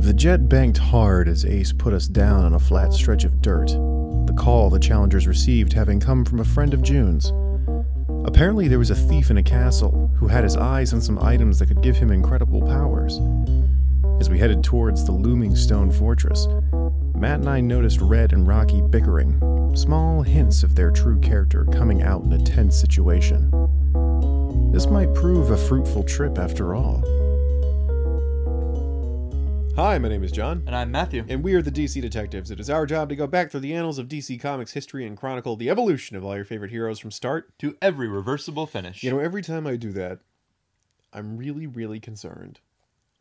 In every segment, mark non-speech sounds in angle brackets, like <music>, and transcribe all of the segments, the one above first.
The jet banked hard as Ace put us down on a flat stretch of dirt, the call the challengers received having come from a friend of June's. Apparently, there was a thief in a castle who had his eyes on some items that could give him incredible powers. As we headed towards the looming stone fortress, Matt and I noticed Red and Rocky bickering, small hints of their true character coming out in a tense situation. This might prove a fruitful trip after all. Hi, my name is John. And I'm Matthew. And we are the DC Detectives. It is our job to go back through the annals of DC Comics history and chronicle the evolution of all your favorite heroes from start. To every reversible finish. You know, every time I do that, I'm really, really concerned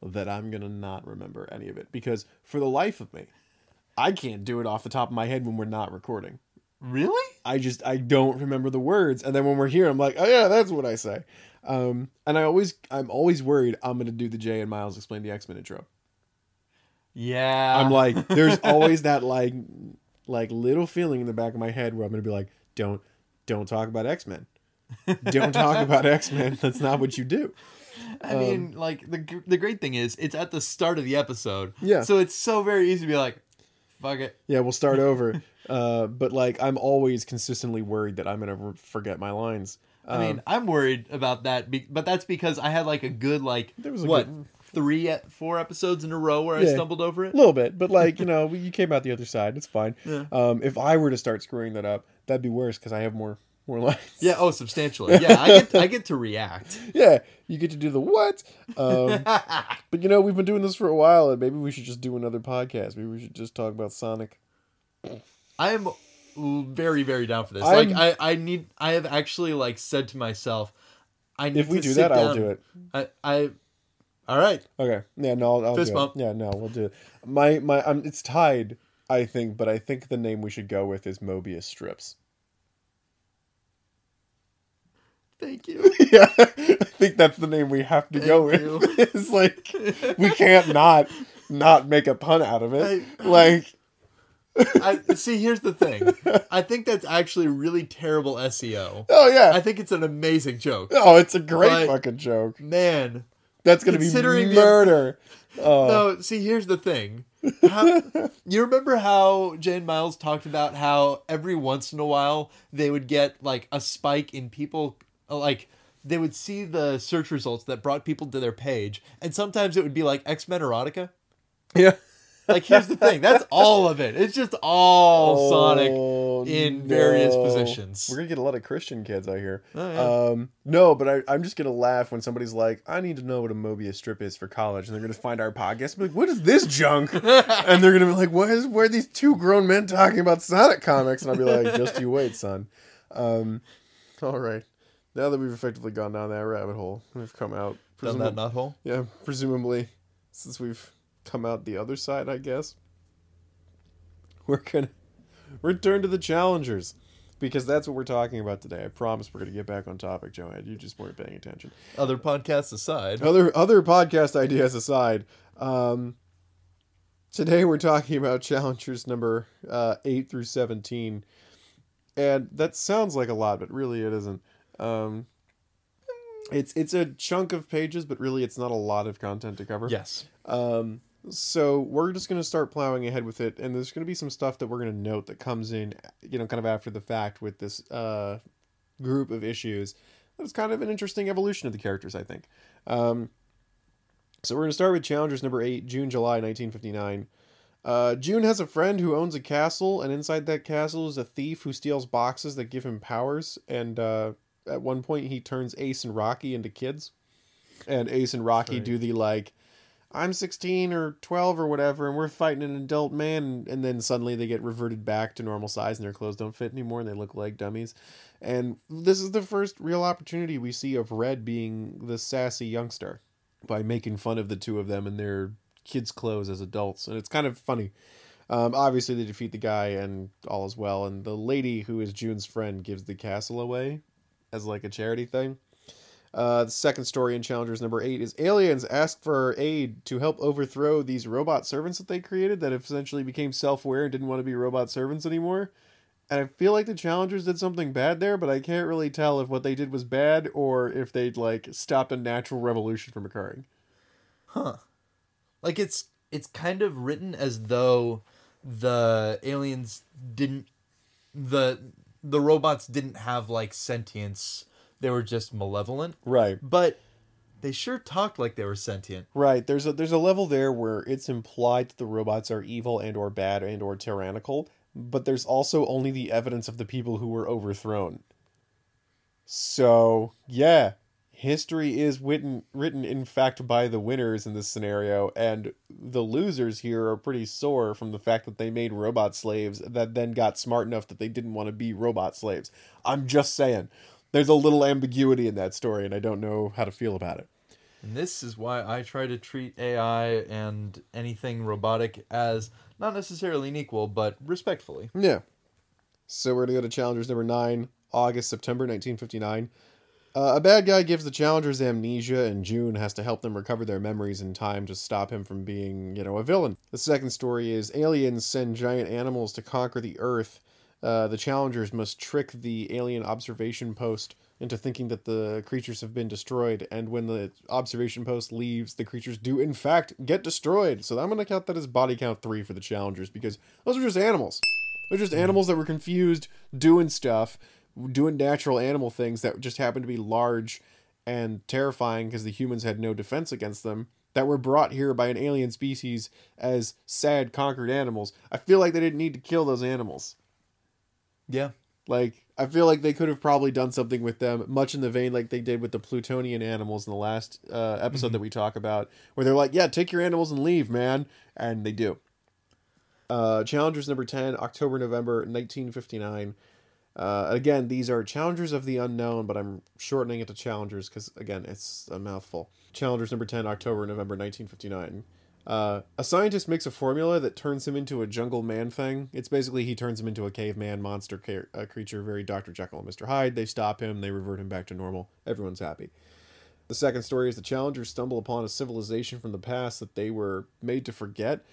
that I'm going to not remember any of it. Because for the life of me, I can't do it off the top of my head when we're not recording. really? I just, I don't remember the words. And then when we're here, I'm like, oh yeah, that's what I say. Um, and I always, I'm always worried I'm going to do the Jay and Miles explain the X-Men intro. Yeah. I'm like, <laughs> there's always that like, like little feeling in the back of my head where I'm gonna be like, don't, don't talk about X Men, don't talk about X Men. <laughs> That's not what you do. I mean, like the the great thing is it's at the start of the episode. Yeah. So it's so very easy to be like, fuck it. Yeah, we'll start <laughs> over. uh, but like, I'm always consistently worried that I'm gonna forget my lines. I mean, Um, I'm worried about that, be- but that's because I had like a good like There was a what good- three, four episodes in a row where I stumbled over it. a little bit, but like, you <laughs> know, you came out the other side. It's fine. Yeah. Um, if I were to start screwing that up, that'd be worse because I have more, more lines. Yeah. Oh, substantially. <laughs> Yeah. I get I get to react. yeah. You get to do the what? Um, <laughs> But you know, we've been doing this for a while, and maybe we should just do another podcast. Maybe we should just talk about Sonic. I am very very down for this. I'm- like I I need I have actually like said to myself, I need If we do that, I'll do it. I I. All right. Okay. Yeah. No, I'll, I'll Fist do bump. it. Yeah. No, we'll do it. My my um, it's tied. I think, but I think the name we should go with is Mobius Strips. Thank you. <laughs> yeah, I think that's the name we have to go Thank with. <laughs> it's like we can't not not make a pun out of it. Like, I see. Here's the thing. I think that's actually really terrible SEO. oh yeah, I think it's an amazing joke. oh, it's a great But- fucking joke. Man. That's gonna be considering the- murder. Oh, No, see, here's the thing. How, <laughs> you remember how Jay and Miles talked about how every once in a while they would get like a spike in people, like they would see the search results that brought people to their page, and sometimes it would be like X Men erotica. yeah. Like, here's the thing. That's all of it. It's just all Sonic Oh, in various positions. We're gonna get a lot of Christian kids out here. Oh, yeah. Um, no, but I, I'm just gonna laugh when somebody's like, "I need to know what a Mobius strip is for college," and they're gonna find our podcast and be like, "What is this junk?" <laughs> and they're gonna be like, "What is? Where are these two grown men talking about Sonic comics?" And I'll be like, "Just you wait, son." Um, all right. Now that we've effectively gone down that rabbit hole, we've come out. Done that nut hole. Yeah, presumably, since we've come out the other side, I guess, we're gonna return to the challengers because that's what we're talking about today. I promise we're gonna get back on topic, Joanne. You just weren't paying attention. Other podcasts aside. Other other podcast ideas aside, um, today we're talking about challengers number uh, eight through seventeen, and that sounds like a lot, but really it isn't. Um, it's it's a chunk of pages, but really it's not a lot of content to cover. Yes. Um, so we're just gonna start plowing ahead with it, and there's gonna be some stuff that we're gonna note that comes in, you know, kind of after the fact with this uh group of issues. That's kind of an interesting evolution of the characters, I think. Um, so we're gonna start with challengers number eight, June July 1959. Uh, June has a friend who owns a castle, and inside that castle is a thief who steals boxes that give him powers. And uh, at one point, he turns Ace and Rocky into kids, and Ace and Rocky Right. do the like, I'm 16 or 12 or whatever, and we're fighting an adult man, and then suddenly they get reverted back to normal size, and their clothes don't fit anymore, and they look like dummies. And this is the first real opportunity we see of Red being the sassy youngster by making fun of the two of them in their kids' clothes as adults, and it's kind of funny. Um, obviously, they defeat the guy, and all is well. And the lady who is June's friend gives the castle away as like a charity thing. Uh, the second story in Challengers number eight is aliens ask for aid to help overthrow these robot servants that they created that essentially became self-aware and didn't want to be robot servants anymore. And I feel like the Challengers did something bad there, but I can't really tell if what they did was bad or if they'd like stopped a natural revolution from occurring. Huh. Like it's it's kind of written as though the aliens didn't the the robots didn't have like sentience. They were just malevolent. Right. But they sure talked like they were sentient. Right. There's a there's a level there where it's implied that the robots are evil and or bad and or tyrannical, but there's also only the evidence of the people who were overthrown. So, yeah, history is written written in fact by the winners in this scenario and the losers here are pretty sore from the fact that they made robot slaves that then got smart enough that they didn't want to be robot slaves. I'm just saying. There's a little ambiguity in that story and I don't know how to feel about it. And this is why I try to treat AI and anything robotic as not necessarily an equal, but respectfully. Yeah. So we're gonna go to challengers number nine, August September 1959. Uh, a bad guy gives the challengers amnesia, and June has to help them recover their memories in time to stop him from being, you know, a villain. The second story is aliens send giant animals to conquer the Earth. Uh, the challengers must trick the alien observation post into thinking that the creatures have been destroyed, and when the observation post leaves, the creatures do in fact get destroyed. So I'm gonna count that as body count three for the challengers because those are just animals. They're just animals that were confused doing stuff, doing natural animal things that just happened to be large and terrifying because the humans had no defense against them. That were brought here by an alien species as sad conquered animals. I feel like they didn't need to kill those animals. Yeah. Like I feel like they could have probably done something with them, much in the vein like they did with the Plutonian animals in the last uh, episode that we talk about, where they're like, "Yeah, take your animals and leave, man," and they do. Uh, Challengers number ten, October November, nineteen fifty nine. Uh, again, these are Challengers of the Unknown, but I'm shortening it to Challengers because again, it's a mouthful. Challengers number ten, October November, nineteen fifty nine. Uh, a scientist makes a formula that turns him into a jungle man thing. It's basically he turns him into a caveman monster ca- a creature, very Dr. Jekyll and Mr. Hyde. They stop him, they revert him back to normal. Everyone's happy. The second story is the challengers stumble upon a civilization from the past that they were made to forget.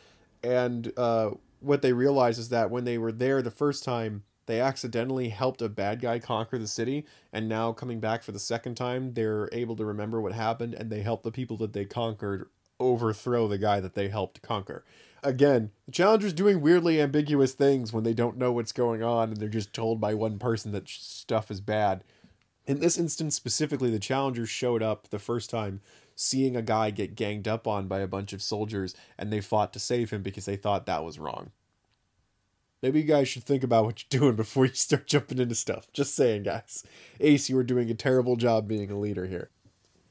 And uh, what they realize is that when they were there the first time, they accidentally helped a bad guy conquer the city. And now, coming back for the second time, they're able to remember what happened and they help the people that they conquered overthrow the guy that they helped conquer. Again, the challengers doing weirdly ambiguous things when they don't know what's going on and they're just told by one person that stuff is bad. In this instance specifically, the challengers showed up the first time seeing a guy get ganged up on by a bunch of soldiers and they fought to save him because they thought that was wrong. Maybe you guys should think about what you're <laughs> doing before you start jumping into stuff. Just saying, guys. Ace, you are doing a terrible job being a leader here.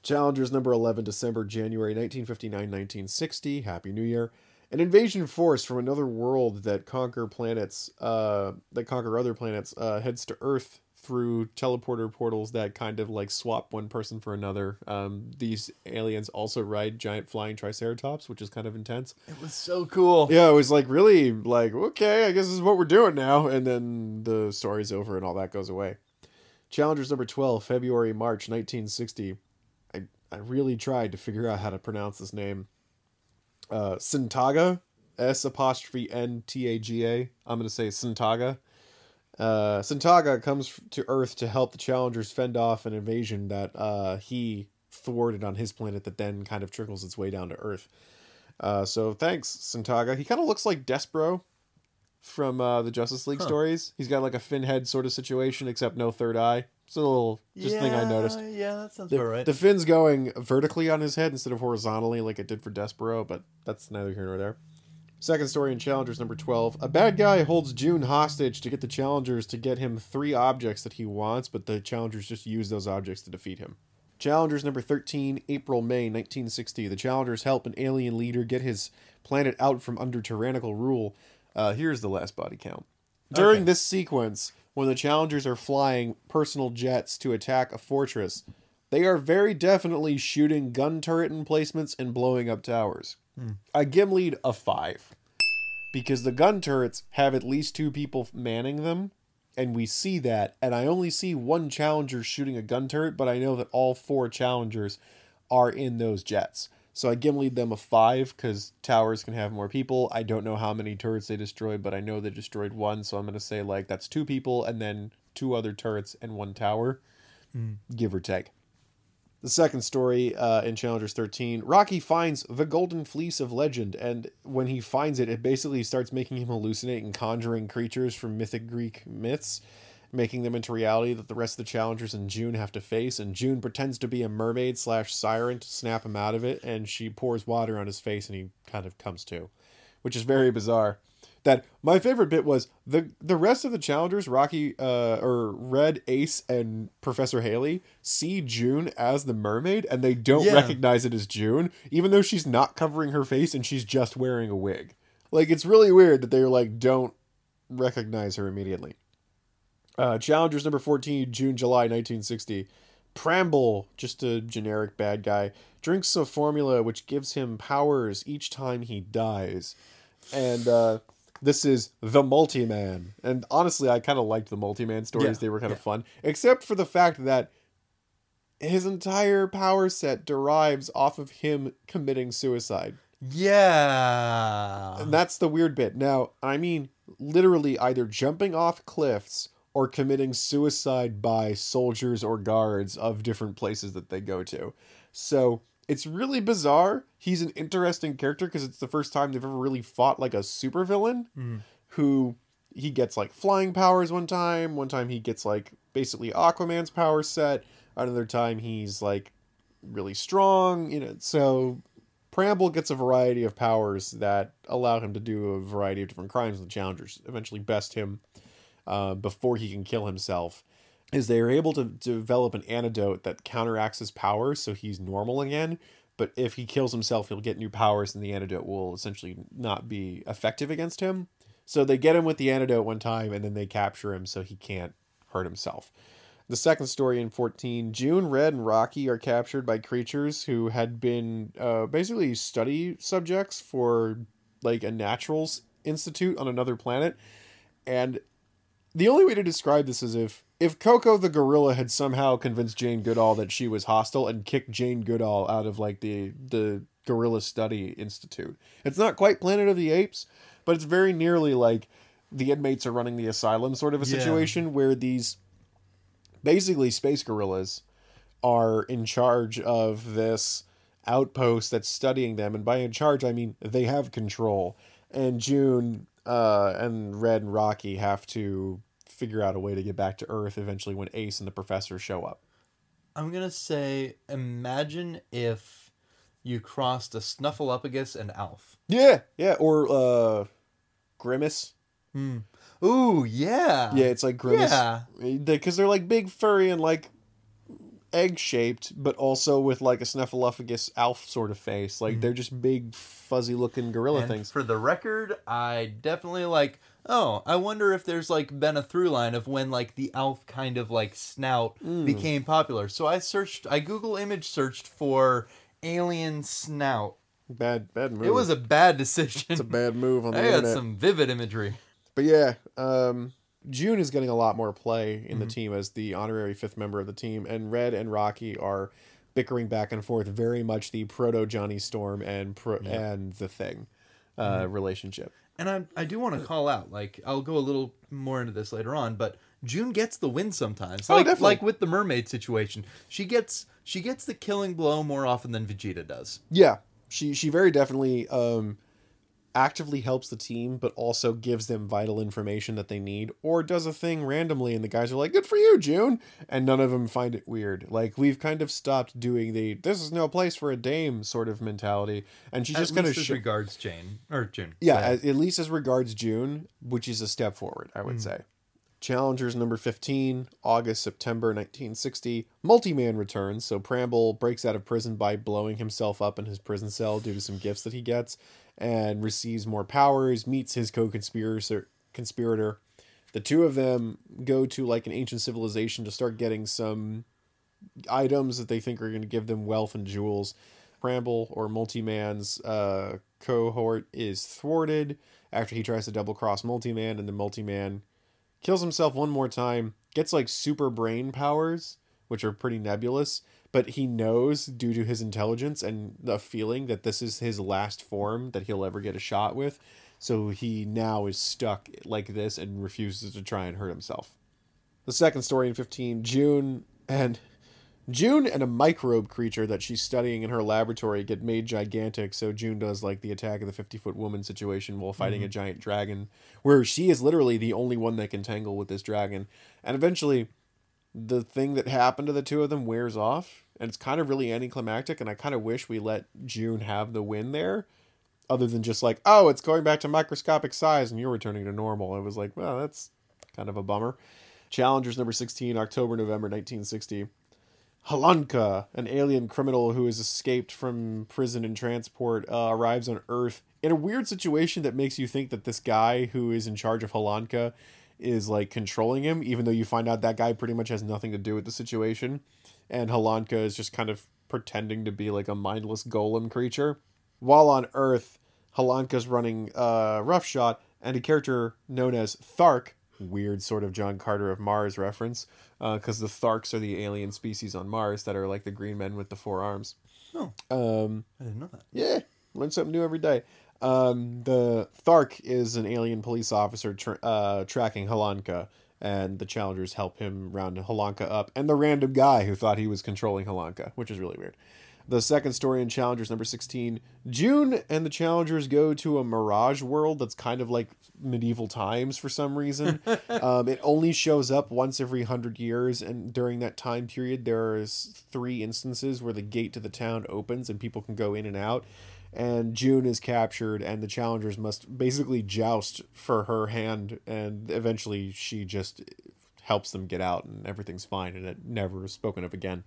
Challengers number 11, December, January 1959 1960. Happy New Year. An invasion force from another world that conquer planets, uh, that conquer other planets, uh, heads to Earth through teleporter portals that kind of like swap one person for another. Um, these aliens also ride giant flying triceratops, which is kind of intense. It was so cool. Yeah, it was like really like, okay, I guess this is what we're doing now. And then the story's over and all that goes away. Challengers number 12, February, March 1960. I, I really tried to figure out how to pronounce this name. Uh, Sintaga, S apostrophe N T A G A. I'm going to say Sintaga. Uh, Sintaga comes to Earth to help the Challengers fend off an invasion that uh, he thwarted on his planet that then kind of trickles its way down to Earth. Uh, so thanks, Sintaga. He kind of looks like Despero from uh, the Justice League Huh. stories. He's got like a fin head sort of situation, except no third eye. It's a little just thing I noticed. Yeah, that sounds The, right. the fin's going vertically on his head instead of horizontally like it did for Despero, but that's neither here nor there. Second story in Challengers number 12. A bad guy holds June hostage to get the Challengers to get him three objects that he wants, but the Challengers just use those objects to defeat him. Challengers number 13, April, May 1960. The Challengers help an alien leader get his planet out from under tyrannical rule. Uh, here's the last body count. During Okay. this sequence, when the Challengers are flying personal jets to attack a fortress, they are very definitely shooting gun turret emplacements and blowing up towers. Hmm. I Gimlied a five because the gun turrets have at least two people manning them, and we see that. And I only see one challenger shooting a gun turret, but I know that all four challengers are in those jets. So I Gimlied them a five because towers can have more people. I don't know how many turrets they destroyed, but I know they destroyed one. So I'm gonna say like that's two people, and then two other turrets and one tower, give or take. The second story uh, in Challengers 13, Rocky finds the Golden Fleece of Legend, and when he finds it, it basically starts making him hallucinate and conjuring creatures from mythic Greek myths, making them into reality that the rest of the challengers in June have to face. And June pretends to be a mermaid slash siren to snap him out of it, and she pours water on his face, and he kind of comes to, which is very bizarre that my favorite bit was the the rest of the challengers rocky uh or red ace and professor haley see june as the mermaid and they don't Yeah. recognize it as june even though she's not covering her face and she's just wearing a wig like it's really weird that they're like don't recognize her immediately uh challengers number 14 june july 1960 Pramble, just a generic bad guy, drinks a formula which gives him powers each time he dies. And uh, this is the multi-man. And honestly i kind of liked the multi-man stories. Yeah, they were kind of yeah. fun. Except for the fact that his entire power set derives off of him committing suicide. Yeah. and that's the weird bit. Now i mean literally either jumping off cliffs or committing suicide by soldiers or guards of different places that they go to so it's really bizarre he's an interesting character because it's the first time they've ever really fought like a supervillain Mhm. who he gets like flying powers one time one time he gets like basically aquaman's power set another time he's like really strong you know so Pramble gets a variety of powers that allow him to do a variety of different crimes and the challengers eventually best him uh, before he can kill himself is they are able to develop an antidote that counteracts his powers so he's normal again. But if he kills himself he'll get new powers and the antidote will essentially not be effective against him. So they get him with the antidote one time and then they capture him so he can't hurt himself. The second story in 14, June, Red, and Rocky are captured by creatures who had been uh, basically study subjects for like a naturals institute on another planet. And the only way to describe this is if if Koko the gorilla had somehow convinced Jane Goodall that she was hostile and kicked Jane Goodall out of like the the Gorilla Study Institute. It's not quite Planet of the Apes, but it's very nearly like the inmates are running the asylum sort of a Yeah. situation where these basically space gorillas are in charge of this outpost that's studying them and by in charge i mean they have control and june uh, and red and rocky have to figure out a way to get back to earth eventually when ace and the professor show up I'm gonna say, imagine if you crossed a Snuffleupagus and Alf. yeah yeah or uh grimace Ooh, yeah. yeah it's like grimace Yeah. because they're like big furry and like egg shaped but also with like a snuffleupagus alf sort of face like they're just big fuzzy looking gorilla And things for the record, I definitely like. Oh, I wonder if there's like been a through line of when like the Alf kind of like snout Hmm. became popular. So I searched, I Google image searched for alien snout. bad bad move It was a bad decision. it's a bad move on the <laughs> I internet some vivid imagery. But yeah, um, June is getting a lot more play in the Mm-hmm. team as the honorary fifth member of the team, and Red and Rocky are bickering back and forth, very much the proto Johnny Storm and pro- and the Thing uh, Mm-hmm. relationship. And I, I do want to call out, like, I'll go a little more into this later on, but June gets the win sometimes. Oh, Like, definitely. like with the mermaid situation, she gets she gets the killing blow more often than Vegeta does. Yeah, she she very definitely um, actively helps the team, but also gives them vital information that they need, or does a thing randomly, and the guys are like, "Good for you, June," and none of them find it weird. Like we've kind of stopped doing the "this is no place for a dame" sort of mentality, and she just kind of as regards Jane or June. yeah, as, at least as regards June, which is a step forward, I would Mm. say. Challengers number 15, August, September 1960. Multi-Man returns, so Pramble breaks out of prison by blowing himself up in his prison cell due to some gifts that he gets, and receives more powers, meets his co-conspirator. Conspirator. The two of them go to like an ancient civilization to start getting some items that they think are going to give them wealth and jewels. Pramble or Multi-Man's uh, cohort is thwarted after he tries to double cross Multi-Man, and the Multi-Man kills himself one more time, gets like super brain powers, which are pretty nebulous, but he knows due to his intelligence and the feeling that this is his last form that he'll ever get a shot with. So he now is stuck like this and refuses to try and hurt himself. The second story in 15, June and June and a microbe creature that she's studying in her laboratory get made gigantic. So June does like the attack of the 50 foot woman situation while fighting mm-hmm. a giant dragon, where she is literally the only one that can tangle with this dragon. And eventually, the thing that happened to the two of them wears off. And it's kind of really anticlimactic. And I kind of wish we let June have the win there, other than just like, oh, it's going back to microscopic size and you're returning to normal. It was like, well, that's kind of a bummer. Challengers number 16, October, November 1960. Halanka, an alien criminal who has escaped from prison and transport, uh, arrives on Earth in a weird situation that makes you think that this guy who is in charge of Halanka is like controlling him, even though you find out that guy pretty much has nothing to do with the situation. And Halanka is just kind of pretending to be like a mindless golem creature. While on Earth, Halanka's running a uh, roughshod, and a character known as Thark, weird sort of John Carter of Mars reference, because the Tharks are the alien species on Mars that are like the green men with the four arms. Oh, Um, I didn't know that. yeah, learn something new every day. Um, the Thark is an alien police officer tra- uh, tracking Halanka, and the challengers help him round Halanka up, and the random guy who thought he was controlling Halanka, which is really weird. The second story in Challengers number 16 June and the Challengers go to a mirage world that's kind of like medieval times for some reason. <laughs> um, it only shows up once every hundred years, and during that time period, there's three instances where the gate to the town opens and people can go in and out. And June is captured, and the challengers must basically joust for her hand, and eventually she just helps them get out, and everything's fine, and it never is spoken of again.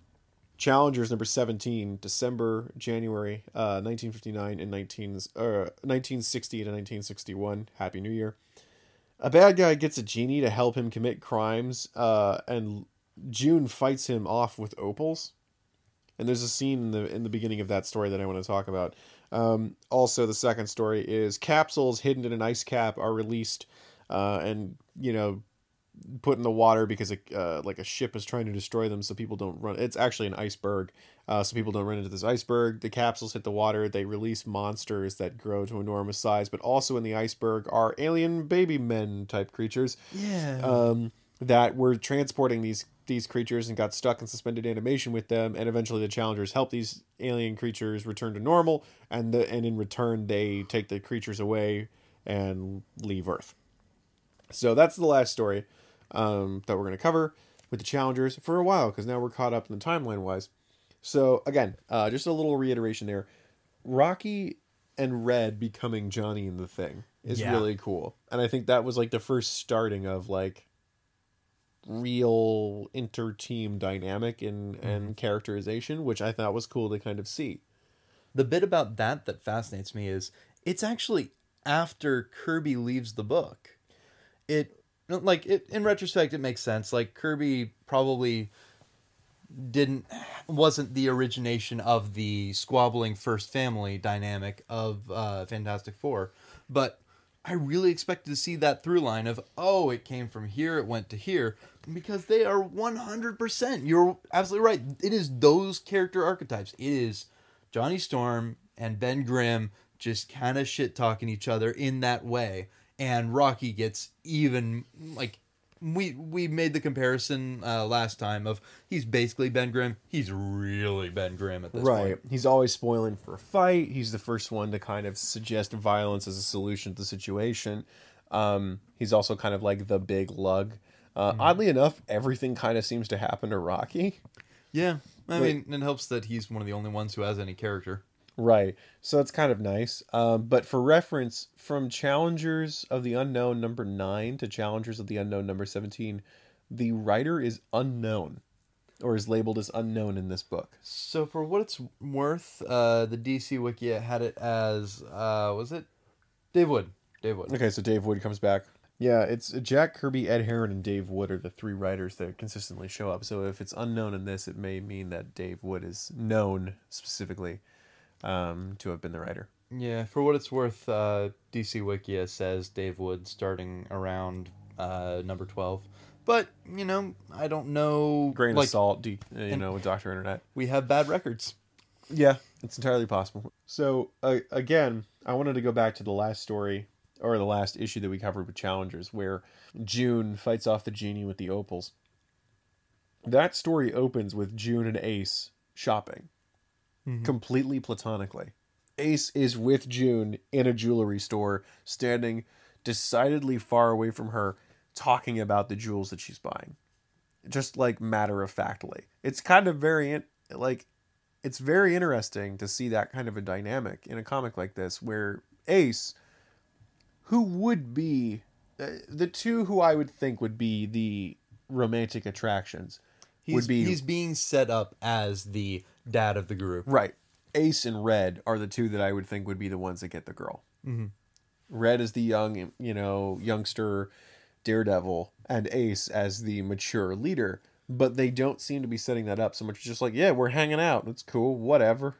Challengers number 17, December, January, uh, 1959 and 19, uh, 1960 to 1961. Happy New Year. A bad guy gets a genie to help him commit crimes, uh, and June fights him off with opals. And there's a scene in the in the beginning of that story that I want to talk about. Um, also, the second story is capsules hidden in an ice cap are released, uh, and you know, put in the water because a, uh, like a ship is trying to destroy them, so people don't run. It's actually an iceberg, uh, so people don't run into this iceberg. The capsules hit the water. They release monsters that grow to enormous size, but also in the iceberg are alien baby men type creatures Yeah. um, that were transporting these these creatures and got stuck in suspended animation with them, and eventually the challengers help these alien creatures return to normal, and the and in return they take the creatures away and leave Earth. So that's the last story um, that we're going to cover with the challengers for a while because now we're caught up in the timeline wise. So again, uh, just a little reiteration there. Rocky and Red becoming Johnny and the Thing is Yeah. really cool, and I think that was like the first starting of like real inter-team dynamic and and characterization, which I thought was cool to kind of see. the bit about that that fascinates me is it's actually after Kirby leaves the book. It like it in retrospect it makes sense. Like Kirby probably didn't wasn't the origination of the squabbling first family dynamic of uh, Fantastic Four, but I really expected to see that through line of oh it came from here it went to here because they are one hundred percent. You're absolutely right. It is those character archetypes. It is Johnny Storm and Ben Grimm just kind of shit talking each other in that way, and Rocky gets even like we we made the comparison uh, last time of he's basically Ben Grimm. He's really Ben Grimm at this point. right. point. He's always spoiling for a fight. He's the first one to kind of suggest violence as a solution to the situation. Um, he's also kind of like the big lug. Uh, Oddly enough, everything kind of seems to happen to Rocky. Yeah, I mean, it helps that he's one of the only ones who has any character. Right. So it's kind of nice. Um, but for reference, from Challengers of the Unknown number 9 to Challengers of the Unknown number 17, the writer is unknown or is labeled as unknown in this book. So for what it's worth, uh, the DC Wiki had it as uh, was it Dave Wood? Dave Wood. Okay, so Dave Wood comes back. Yeah, it's Jack Kirby, Ed Herron, and Dave Wood are the three writers that consistently show up. So if it's unknown in this, it may mean that Dave Wood is known specifically um, to have been the writer. Yeah, for what it's worth, uh, DC Wikia says Dave Wood starting around uh, number twelve. But you know, I don't know. Grain like, of salt, D, uh, you know, with Doctor Internet. We have bad records. Yeah, it's entirely possible. So uh, again, I wanted to go back to the last story or the last issue that we covered with Challengers, where June fights off the genie with the opals. that story opens with June and Ace shopping mm-hmm. completely platonically. Ace is with June in a jewelry store, standing decidedly far away from her, talking about the jewels that she's buying. Just like matter of factly. It's kind of very in- like it's very interesting to see that kind of a dynamic in a comic like this where Ace who would be uh, the two who I would think would be the romantic attractions He's, would be he's being set up as the dad of the group. Right. Ace and Red are the two that I would think would be the ones that get the girl. Mhm. Red is the young, you know, youngster daredevil, and Ace as the mature leader. But they don't seem to be setting that up so much. Just like, yeah, we're hanging out. It's cool. Whatever.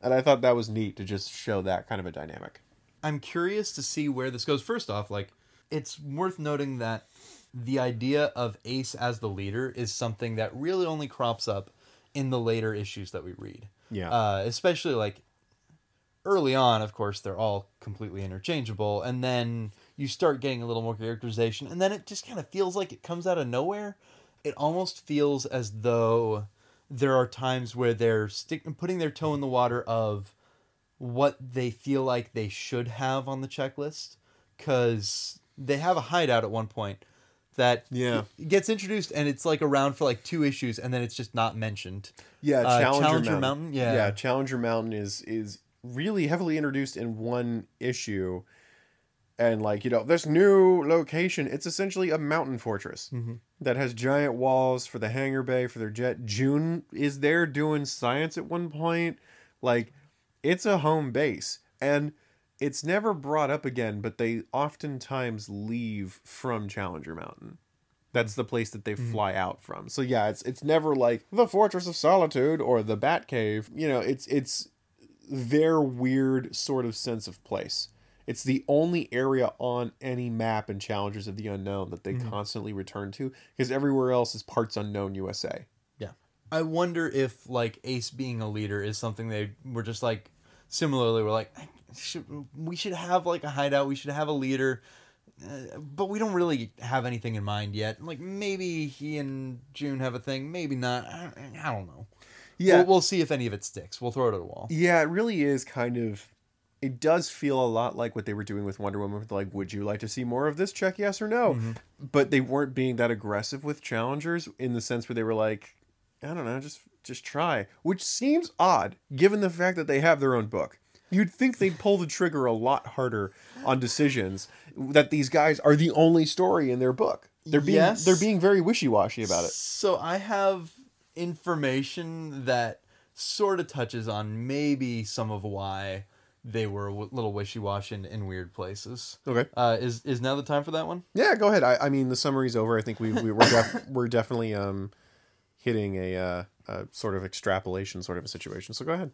And I thought that was neat to just show that kind of a dynamic. I'm curious to see where this goes. First off, like it's worth noting that the idea of Ace as the leader is something that really only crops up in the later issues that we read. Yeah. Uh, especially like early on, of course, they're all completely interchangeable, and then you start getting a little more characterization, and then it just kind of feels like it comes out of nowhere. It almost feels as though there are times where they're stick putting their toe in the water of what they feel like they should have on the checklist because they have a hideout at one point that Yeah. gets introduced and it's like around for like two issues and then it's just not mentioned. Yeah, Uh, Challenger, Challenger Mountain. Mountain, yeah. yeah. Challenger Mountain is is really heavily introduced in one issue, and like you know, this new location. It's essentially a mountain fortress Mhm. that has giant walls for the hangar bay for their jet. June is there doing science at one point. Like, it's a home base, and it's never brought up again. But they oftentimes leave from Challenger Mountain. That's the place that they hmm. fly out from. So yeah, it's it's never like the Fortress of Solitude or the Bat Cave. You know, it's it's their weird sort of sense of place. It's the only area on any map in Challengers of the Unknown that they hmm. constantly return to because everywhere else is parts unknown USA. Yeah. I wonder if like Ace being a leader is something they were just like similarly we're like should, we should have like a hideout, we should have a leader. Uh, but we don't really have anything in mind yet. Like maybe he and June have a thing, maybe not. I, I don't know. We'll, we'll see if any of it sticks. We'll throw it at a wall. Yeah, it really is kind of. It does feel a lot like what they were doing with Wonder Woman. With like, would you like to see more of this? Check yes or no. But they weren't being that aggressive with challengers in the sense where they were like, I don't know, just just try. Which seems odd given the fact that they have their own book. You'd think they'd pull the trigger a lot harder on decisions. That these guys are the only story in their book. They're being Yes. they're being very wishy washy about it. So I have information that sort of touches on maybe some of why they were a little wishy washy in, in weird places. Okay. Uh, is is now the time for that one? Yeah, go ahead. I, I mean, the summary's over. I think we, we we're def- <laughs> we're definitely um hitting a, uh, a sort of extrapolation sort of a situation. So go ahead.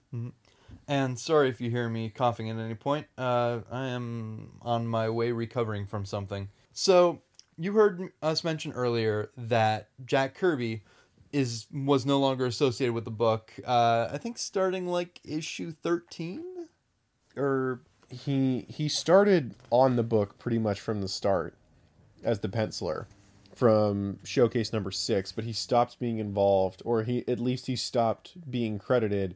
And sorry if you hear me coughing at any point. Uh, I am on my way recovering from something. So you heard us mention earlier that Jack Kirby is was no longer associated with the book. Uh, I think starting like issue thirteen. Or he he started on the book pretty much from the start as the penciler from showcase number six, but he stopped being involved, or he at least he stopped being credited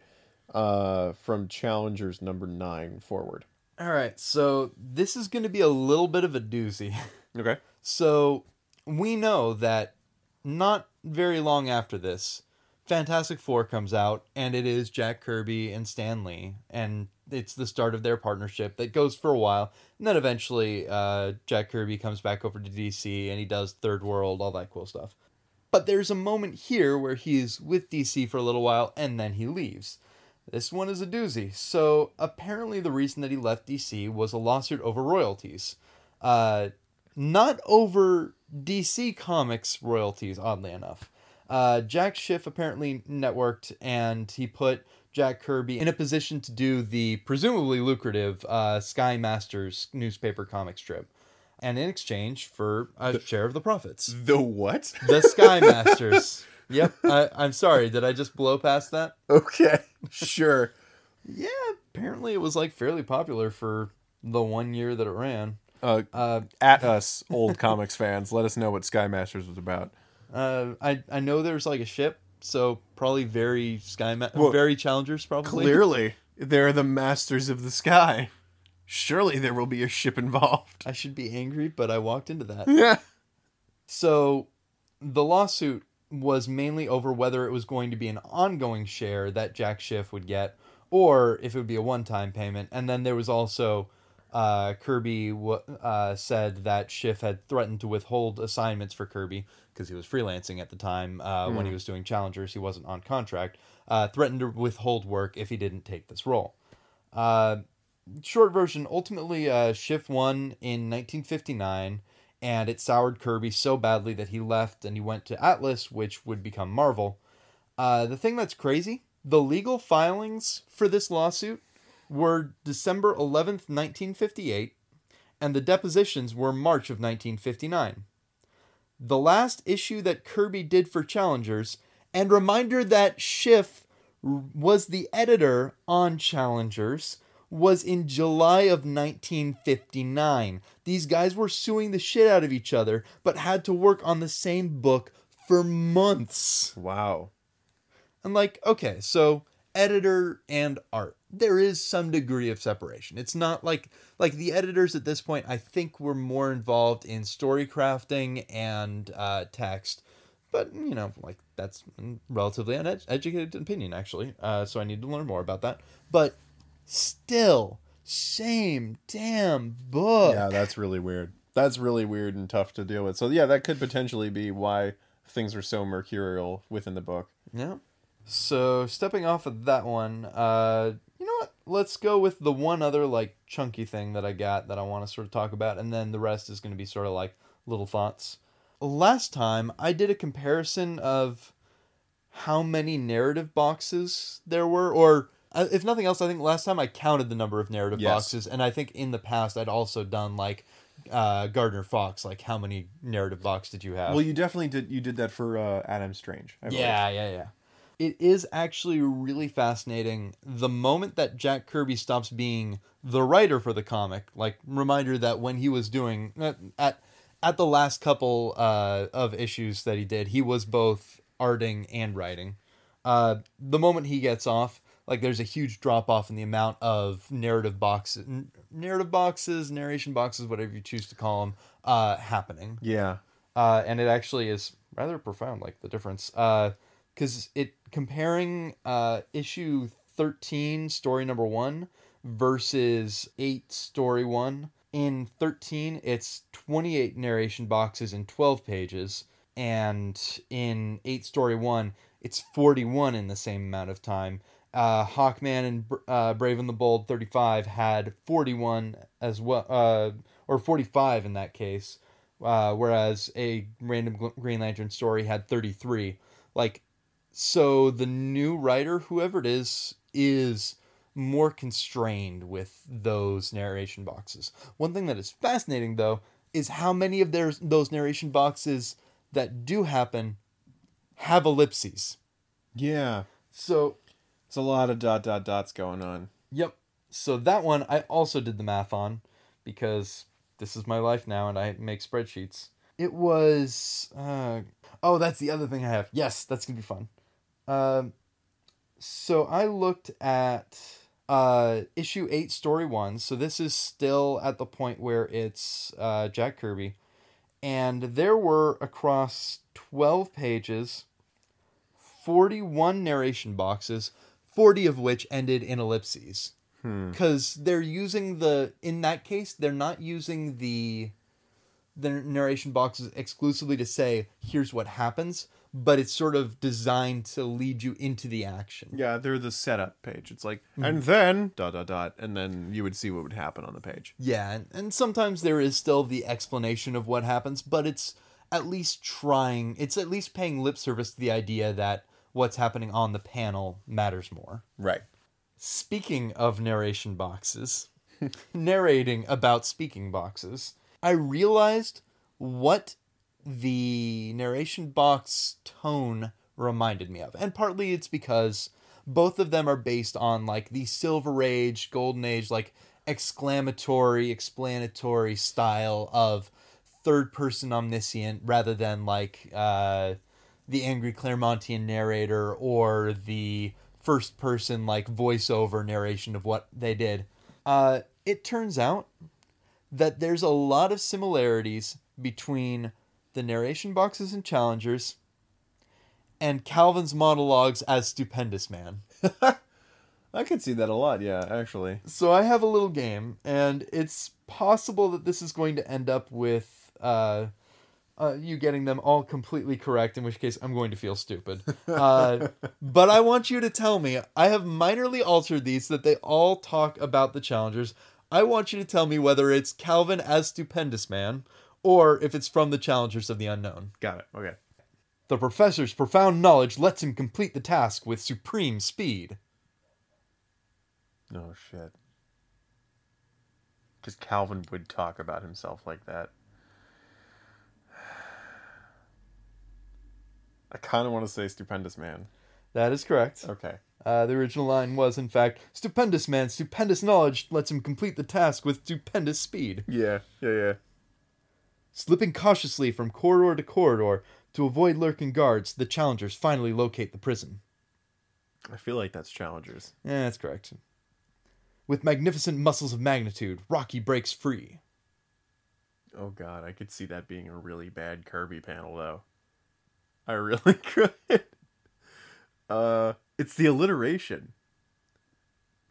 uh, from challengers number nine forward. All right, so this is going to be a little bit of a doozy. <laughs> Okay. So we know that not very long after this, Fantastic Four comes out, and it is Jack Kirby and Stan Lee, and it's the start of their partnership that goes for a while, and then eventually uh, Jack Kirby comes back over to DC and he does Third World, all that cool stuff. But there's a moment here where he's with DC for a little while and then he leaves. This one is a doozy. So apparently, the reason that he left DC was a lawsuit over royalties. Uh, not over DC Comics royalties, oddly enough. Uh, Jack Schiff apparently networked and he put Jack Kirby in a position to do the presumably lucrative uh, Sky Masters newspaper comic strip. And in exchange for a share of the profits. The what? The Sky Masters. <laughs> Yep. I, I'm sorry. Did I just blow past that? okay. Sure. Yeah. Apparently, it was like fairly popular for the one year that it ran. Uh, Uh, at us, old comics fans. Let us know what Sky Masters was about. Uh, I I know there's like a ship, so probably very sky ma- Well, very challengers probably. Clearly, they're the masters of the sky. Surely there will be a ship involved. I should be angry, but I walked into that. <laughs> Yeah. So the lawsuit was mainly over whether it was going to be an ongoing share that Jack Schiff would get or if it would be a one time payment. And then there was also uh, Kirby w- uh, said that Schiff had threatened to withhold assignments for Kirby because he was freelancing at the time uh, when he was doing Challengers. He wasn't on contract. Uh, threatened to withhold work if he didn't take this role. Uh, short version ultimately uh, Schiff won in 1959 and it soured Kirby so badly that he left and he went to Atlas, which would become Marvel. Uh, the thing that's crazy, the legal filings for this lawsuit were December 11th, 1958, and the depositions were March of 1959. The last issue that Kirby did for Challengers, and reminder that Schiff was the editor on Challengers, was in July of 1959. These guys were suing the shit out of each other, but had to work on the same book for months. Wow. I'm like, okay, so editor and art. There is some degree of separation. It's not like like the editors at this point. I think were more involved in story crafting and uh, text, but you know, like that's relatively uneducated opinion actually. Uh, so I need to learn more about that. But still, same damn book. Yeah, that's really weird. That's really weird and tough to deal with. So yeah, that could potentially be why things are so mercurial within the book. Yeah. So stepping off of that one, uh, what? Let's go with the one other like chunky thing that I got that I want to sort of talk about, and then the rest is going to be sort of like little thoughts. Last time I did a comparison of how many narrative boxes there were, or uh, if nothing else, I think last time I counted the number of narrative Yes. boxes, and I think in the past I'd also done like uh, Gardner Fox, like how many narrative boxes did you have? Well, you definitely did. You did that for uh, Adam Strange. I believe. Yeah, yeah, yeah. It is actually really fascinating. The moment that Jack Kirby stops being the writer for the comic, like reminder that when he was doing at at, at the last couple uh, of issues that he did, he was both arting and writing. Uh, the moment he gets off, like there's a huge drop off in the amount of narrative boxes, narrative boxes, narration boxes, whatever you choose to call them, uh, happening Yeah. uh, and it actually is rather profound, like the difference. Because it comparing uh, issue thirteen, story number one, versus eight, story one. In thirteen, it's twenty eight narration boxes and twelve pages, and in eight, story one, it's forty one in the same amount of time. Uh, Hawkman and uh, Brave and the Bold 35 had 41 as well, uh, or 45 in that case uh, whereas a random Green Lantern story had 33. Like, so the new writer, whoever it is, is more constrained with those narration boxes. One thing that is fascinating, though, is how many of their, those narration boxes that do happen have ellipses. Yeah. So, It's a lot of dot dot dots going on. Yep. So that one I also did the math on because this is my life now and I make spreadsheets. It was uh oh that's the other thing I have. Yes, that's gonna be fun. Um so I looked at uh issue eight story one. So this is still at the point where it's uh Jack Kirby. And there were across twelve pages 41 narration boxes, 40 of which ended in ellipses. Hmm. Because they're using the, in that case, they're not using the the narration boxes exclusively to say, here's what happens, but it's sort of designed to lead you into the action. Yeah, they're the setup page. It's like, mm-hmm. and then dot dot dot, and then you would see what would happen on the page. Yeah, and, and sometimes there is still the explanation of what happens, but it's at least trying, it's at least paying lip service to the idea that what's happening on the panel matters more. Right. Speaking of narration boxes, <laughs> narrating about speaking boxes, I realized what the narration box tone reminded me of. And partly it's because both of them are based on like the Silver Age, Golden Age, like exclamatory, explanatory style of third person omniscient rather than like uh, the angry Claremontian narrator or the first person like voiceover narration of what they did. Uh, it turns out that there's a lot of similarities between the narration boxes and challengers and Calvin's monologues as Stupendous Man. <laughs> I could see that a lot, yeah, actually. So I have a little game, and it's possible that this is going to end up with uh, uh, you getting them all completely correct, in which case I'm going to feel stupid. <laughs> Uh, but I want you to tell me, I have minorly altered these so that they all talk about the challengers. I want you to tell me whether it's Calvin as Stupendous Man or if it's from the challengers of the unknown. Got it. Okay. The professor's profound knowledge lets him complete the task with supreme speed. No shit. Because Calvin would talk about himself like that. <sighs> I kind of want to say stupendous man. That is correct. Okay. Uh, the original line was, in fact, stupendous man, stupendous knowledge lets him complete the task with stupendous speed. Yeah, yeah, yeah. Slipping cautiously from corridor to corridor to avoid lurking guards, the challengers finally locate the prison. I feel like that's challengers. Yeah, that's correct. With magnificent muscles of magnitude, Rocky breaks free. Oh god, I could see that being a really bad Kirby panel though. I really <laughs> could. Uh, it's the alliteration.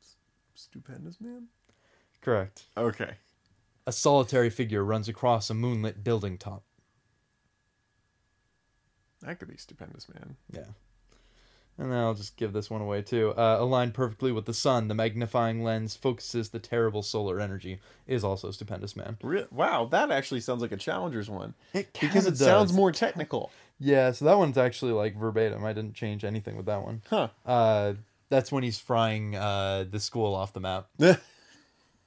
S- Stupendous man. Correct. Okay. A solitary figure runs across a moonlit building top. That could be stupendous man. Yeah. And then I'll just give this one away too. Uh, aligned perfectly with the sun, the magnifying lens focuses the terrible solar energy. Is also stupendous, man. Re- wow, that actually sounds like a challengers one It because it sounds more technical. Yeah, so that one's actually like verbatim. I didn't change anything with that one. Huh. Uh, that's when he's frying uh, the school off the map. <laughs>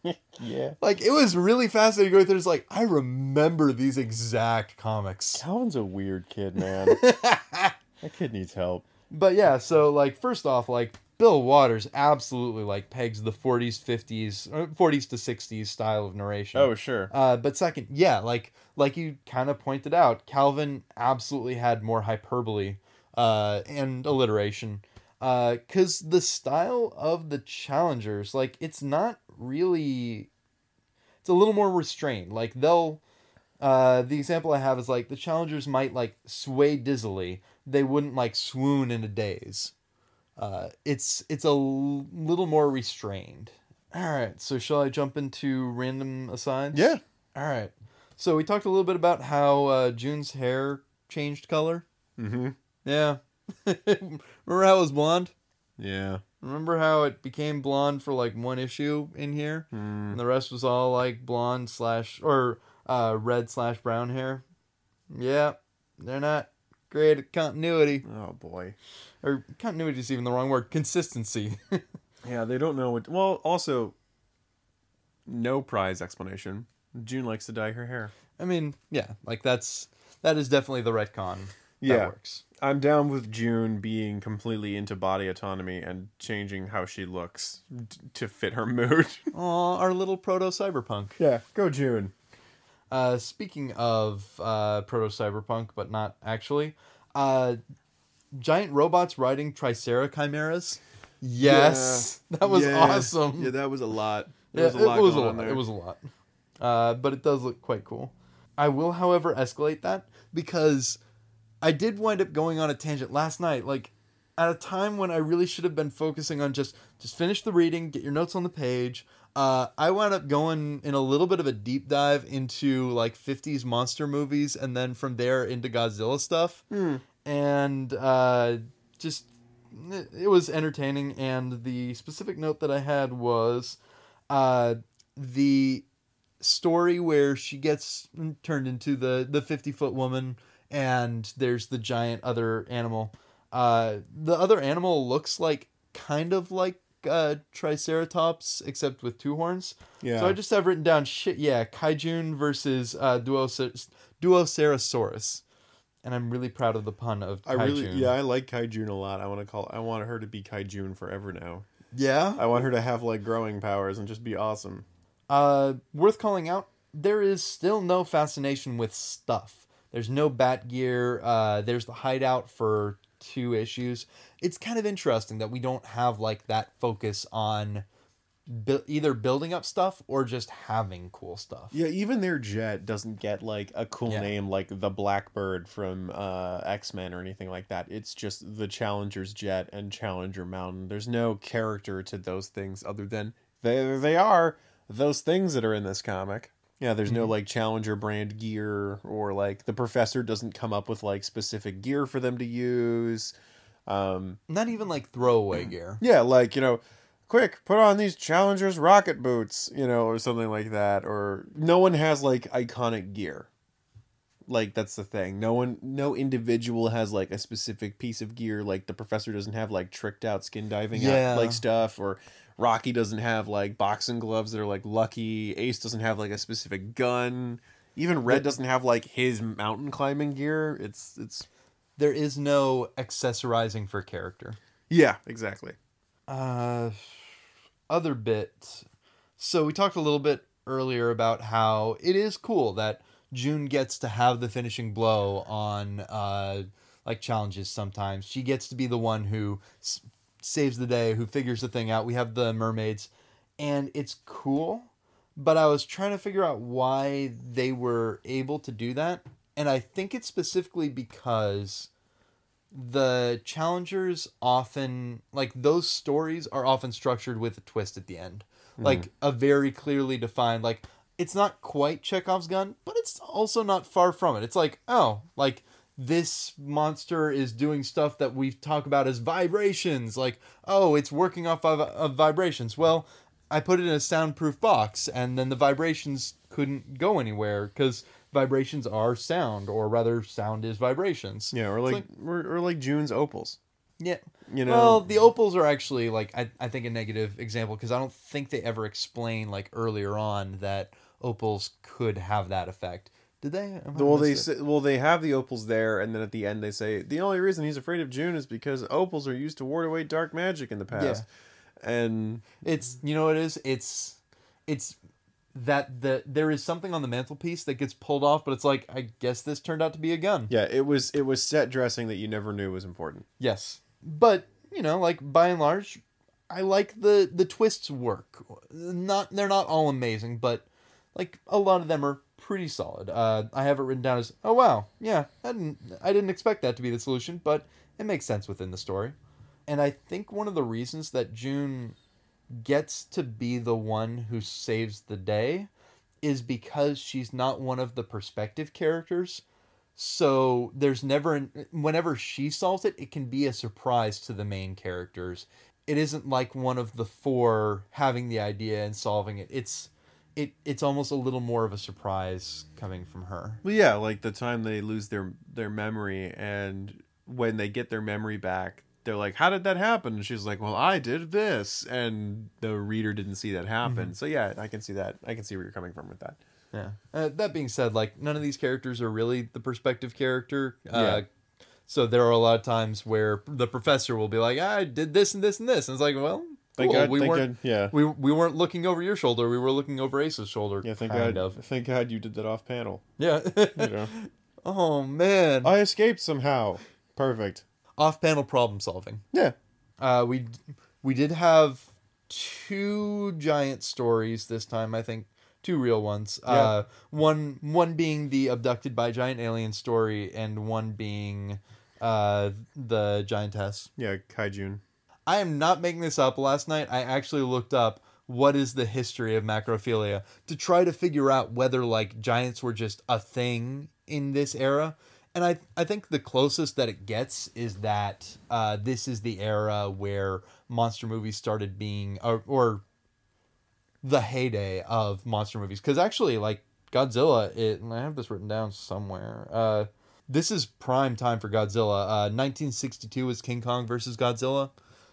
yeah. <laughs> Like it was really fascinating going through. It's like I remember these exact comics. Calvin's a weird kid, man. <laughs> that kid needs help. But yeah, so like first off, like Bill Watterson absolutely like pegs the 40s, 50s, or 40s to 60s style of narration. Oh, sure. Uh, but second, yeah, like like you kind of pointed out, Calvin absolutely had more hyperbole uh, and alliteration. Because the style of the challengers, like it's not really, it's a little more restrained. Like they'll, uh, the example I have is like the challengers might like sway dizzily. They wouldn't like swoon in a daze. Uh, it's it's a l- little more restrained. All right, so shall I jump into random asides? Yeah. All right. So we talked a little bit about how uh, June's hair changed color. Mm-hmm. Yeah. <laughs> Remember how it was blonde? Yeah. Remember how it became blonde for like one issue in here, Mm. and the rest was all like blonde slash or uh, red slash brown hair? Yeah, they're not great at continuity, Oh boy. or continuity is even the wrong word. Consistency. <laughs> Yeah, they don't know what. Well, also, no prize explanation. June likes to dye her hair. I mean, yeah, like that's that is definitely the retcon. Yeah. that works. I'm down with June being completely into body autonomy and changing how she looks d- to fit her <laughs> mood. Aw, our little proto cyberpunk. yeah, go June. Uh, speaking of uh, proto cyberpunk, but not actually, uh, giant robots riding Tricera chimeras. Yes, <laughs> that was Yeah. awesome. Yeah, that was a lot. Yeah, There was a lot it was going a on lot. there. It was a lot. Uh, but it does look quite cool. I will, however, escalate that because I did wind up going on a tangent last night. Like at a time when I really should have been focusing on just just finish the reading, get your notes on the page. Uh, I wound up going in a little bit of a deep dive into like 50s monster movies and then from there into Godzilla stuff. Hmm. And uh, just it it was entertaining. And the specific note that I had was uh, the story where she gets turned into the the 50 foot woman and there's the giant other animal uh the other animal looks like kind of like uh triceratops except with two horns Yeah. so i just have written down shit yeah kaijun versus uh Duocer- duocerosaurus and i'm really proud of the pun of I kaijun really, yeah, I like Kaijun a lot. I want to call, I want her to be Kaijun forever now. yeah I want her to have like growing powers and just be awesome. Uh, worth calling out. there is still no fascination with stuff. There's no bat gear. Uh, there's the hideout for two issues. It's kind of interesting that we don't have like that focus on bu- either building up stuff or just having cool stuff. Yeah, even their jet doesn't get like a cool Yeah. name like the Blackbird from uh, X Men or anything like that. It's just the Challenger's jet and Challenger Mountain. There's no character to those things other than they they are those things that are in this comic. Yeah, there's no Mhm. like Challenger brand gear or like the professor doesn't come up with like specific gear for them to use. Um, Not even like throwaway <clears throat> gear. yeah, like, you know, quick, put on these Challengers rocket boots, you know, or something like that. Or no one has like iconic gear. Like that's the thing. No one no individual has like a specific piece of gear. Like the professor doesn't have like tricked out skin diving out- Yeah. like stuff or Rocky doesn't have like boxing gloves that are like lucky. Ace doesn't have like a specific gun. Even Red doesn't have like his mountain climbing gear. It's it's There is no accessorizing for character. yeah, exactly. Uh, other bit. So we talked a little bit earlier about how it is cool that June gets to have the finishing blow on uh like challenges sometimes. She gets to be the one who saves the day, who figures the thing out. We have the mermaids and it's cool, but I was trying to figure out why they were able to do that. And I think it's specifically because the challengers often like those stories are often structured with a twist at the end mm-hmm. like a very clearly defined like it's not quite chekhov's gun but it's also not far from it it's like oh like this monster is doing stuff that we talk about as vibrations like oh it's working off of, of vibrations well i put it in a soundproof box and then the vibrations couldn't go anywhere because vibrations are sound or rather sound is vibrations Yeah, or It's like, or, or like June's opals. yeah You know, well, the opals are actually like I, I think a negative example because I don't think they ever explain like earlier on that opals could have that effect. Did they? Well, they say, well they have the opals there, and then at the end they say the only reason he's afraid of June is because opals are used to ward away dark magic in the past. yeah. And it's you know what it is. It's it's that the there is something on the mantelpiece that gets pulled off, but it's like I guess this turned out to be a gun. yeah, it was it was set dressing that you never knew was important. Yes, but you know, like by and large, I like the the twists work. Not they're not all amazing, but like a lot of them are pretty solid. Uh, I have it written down as oh wow, yeah, I didn't I didn't expect that to be the solution, but it makes sense within the story. And I think one of the reasons that June gets to be the one who saves the day is because she's not one of the perspective characters. So there's never an, whenever she solves it, it can be a surprise to the main characters. It isn't like one of the four having the idea and solving it. It's it it's almost a little more of a surprise coming from her. Well, yeah, like the time they lose their their memory, and when they get their memory back, they're like, "How did that happen?" And she's like, "Well, I did this," and the reader didn't see that happen. So yeah, I can see that. I can see where you're coming from with that. Yeah. Uh, that being said, like none of these characters are really the perspective character. Uh, Yeah. So there are a lot of times where the professor will be like, "I did this and this and this," and it's like, "Well, Thank cool. God. we thank weren't God. Yeah. we we weren't looking over your shoulder. We were looking over Ace's shoulder." Yeah. Thank kind God. of. Thank God you did that off panel. Yeah. You know, <laughs> oh man. I escaped somehow. Perfect. Off-panel problem solving. Yeah. Uh, we we did have two giant stories this time. I think two real ones. Uh, one one being the abducted by giant alien story, and one being uh, the giantess. Yeah. Kaijun. I am not making this up. Last night, I actually looked up what is the history of macrophilia to try to figure out whether like giants were just a thing in this era. And I, I think the closest that it gets is that uh, this is the era where monster movies started being, or, or the heyday of monster movies. Because actually, like Godzilla, it, and I have this written down somewhere. Uh, this is prime time for Godzilla. Uh, 1962 is King Kong versus Godzilla.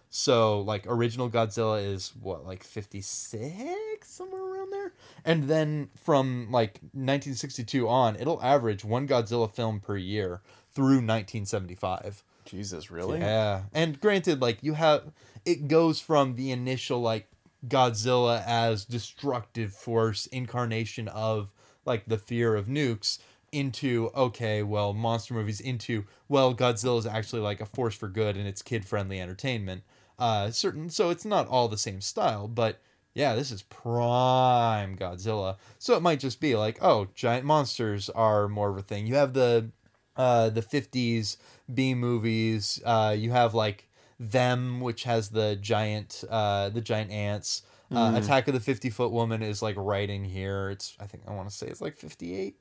So like original Godzilla is what like 56 somewhere around there. And then from like 1962 on, it'll average one Godzilla film per year through 1975. Jesus, really? Yeah. And granted like you have it goes from the initial like Godzilla as destructive force incarnation of like the fear of nukes into okay, well, monster movies into well, Godzilla is actually like a force for good and it's kid friendly entertainment. Uh, certain so it's not all the same style, but yeah, this is prime Godzilla. So it might just be like, oh, giant monsters are more of a thing. You have the uh the 50s B movies. Uh you have like them which has the giant uh the giant ants. Uh, Attack of the 50 Foot Woman is like right in here. It's I think I want to say it's like 58.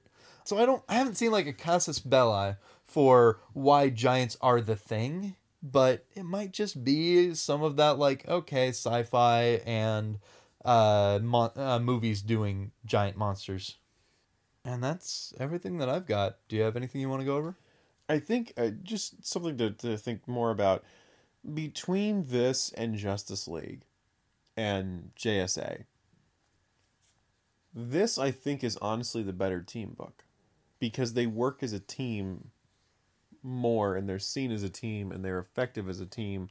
So I don't I haven't seen like a casus belli for why giants are the thing, but it might just be some of that like okay, sci-fi and uh, mon- uh movies doing giant monsters. And that's everything that I've got. Do you have anything you want to go over? I think uh, just something to, to think more about between this and Justice League and JSA. This I think is honestly the better team book because they work as a team more and they're seen as a team and they're effective as a team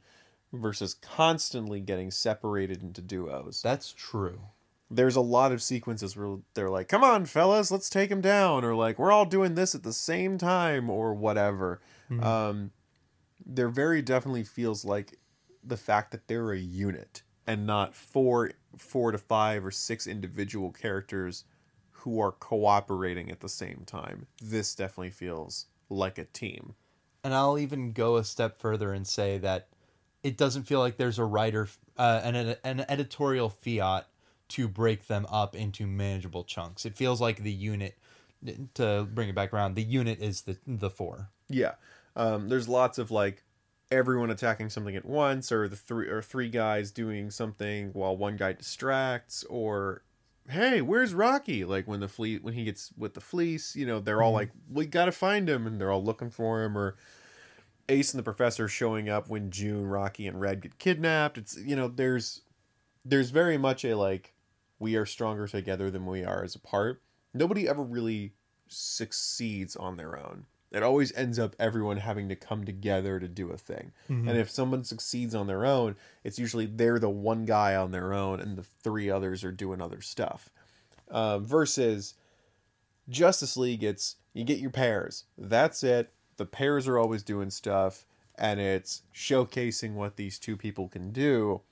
versus constantly getting separated into duos. That's true. There's a lot of sequences where they're like, "Come on, fellas, let's take him down," or like, "We're all doing this at the same time," or whatever. Mhm. Um, there very definitely feels like the fact that they're a unit and not four, four to five or six individual characters who are cooperating at the same time. This definitely feels like a team. And I'll even go a step further and say that it doesn't feel like there's a writer, uh, an, an editorial fiat to break them up into manageable chunks. It feels like the unit, to bring it back around, the unit is the the four. Yeah. Um, there's lots of like everyone attacking something at once or the three or three guys doing something while one guy distracts or hey, where's Rocky? Like when the fleet when he gets with the fleece, you know, they're all Mhm. like we got to find him and they're all looking for him or Ace and the professor showing up when June, Rocky and Red get kidnapped. It's you know, there's there's very much a like we are stronger together than we are as apart. Nobody ever really succeeds on their own. It always ends up everyone having to come together to do a thing. Mm-hmm. And if someone succeeds on their own, it's usually they're the one guy on their own and the three others are doing other stuff. Um, versus Justice League, it's you get your pairs. That's it. The pairs are always doing stuff, and it's showcasing what these two people can do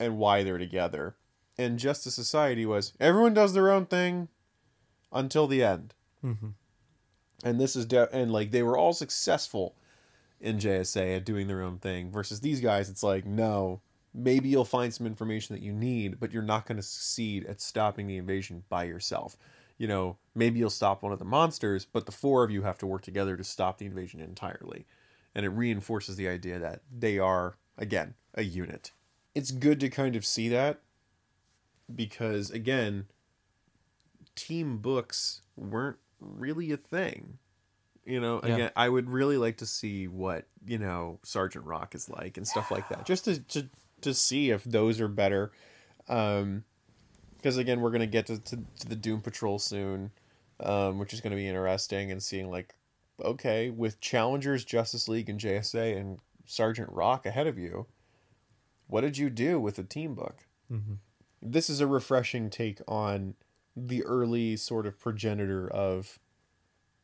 and why they're together. And Justice Society was everyone does their own thing until the end Mm-hmm. And this is de- and like they were all successful in JSA at doing their own thing versus these guys it's like no maybe you'll find some information that you need but you're not going to succeed at stopping the invasion by yourself. You know maybe you'll stop one of the monsters but the four of you have to work together to stop the invasion entirely. And it reinforces the idea that they are again a unit. It's good to kind of see that because again team books weren't really a thing. You know, Yeah. again, I would really like to see what you know Sergeant Rock is like and stuff like that, just to to, to see if those are better. Um, because again, we're gonna get to, to, to the Doom Patrol soon, um, which is gonna be interesting and seeing like, okay, with Challengers, Justice League, and JSA, and Sergeant Rock ahead of you, what did you do with the team book? Mm-hmm. this is a refreshing take on the early sort of progenitor of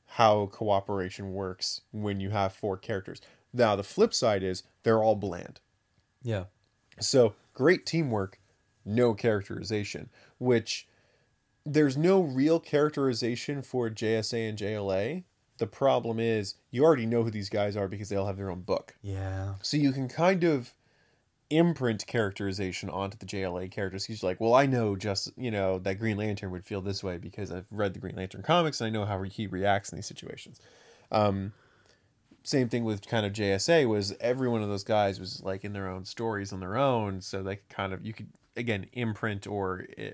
how cooperation works when you have four characters. Now, the flip side is they're all bland. Yeah. So, great teamwork, no characterization, which there's no real characterization for JSA and JLA. The problem is you already know who these guys are because they all have their own book. Yeah. So you can kind of imprint characterization onto the JLA characters. He's like, well, I know just you know that Green Lantern would feel this way because I've read the Green Lantern comics and I know how he reacts in these situations. Um, same thing with kind of JSA was every one of those guys was like in their own stories on their own, so they could kind of you could again imprint or eh,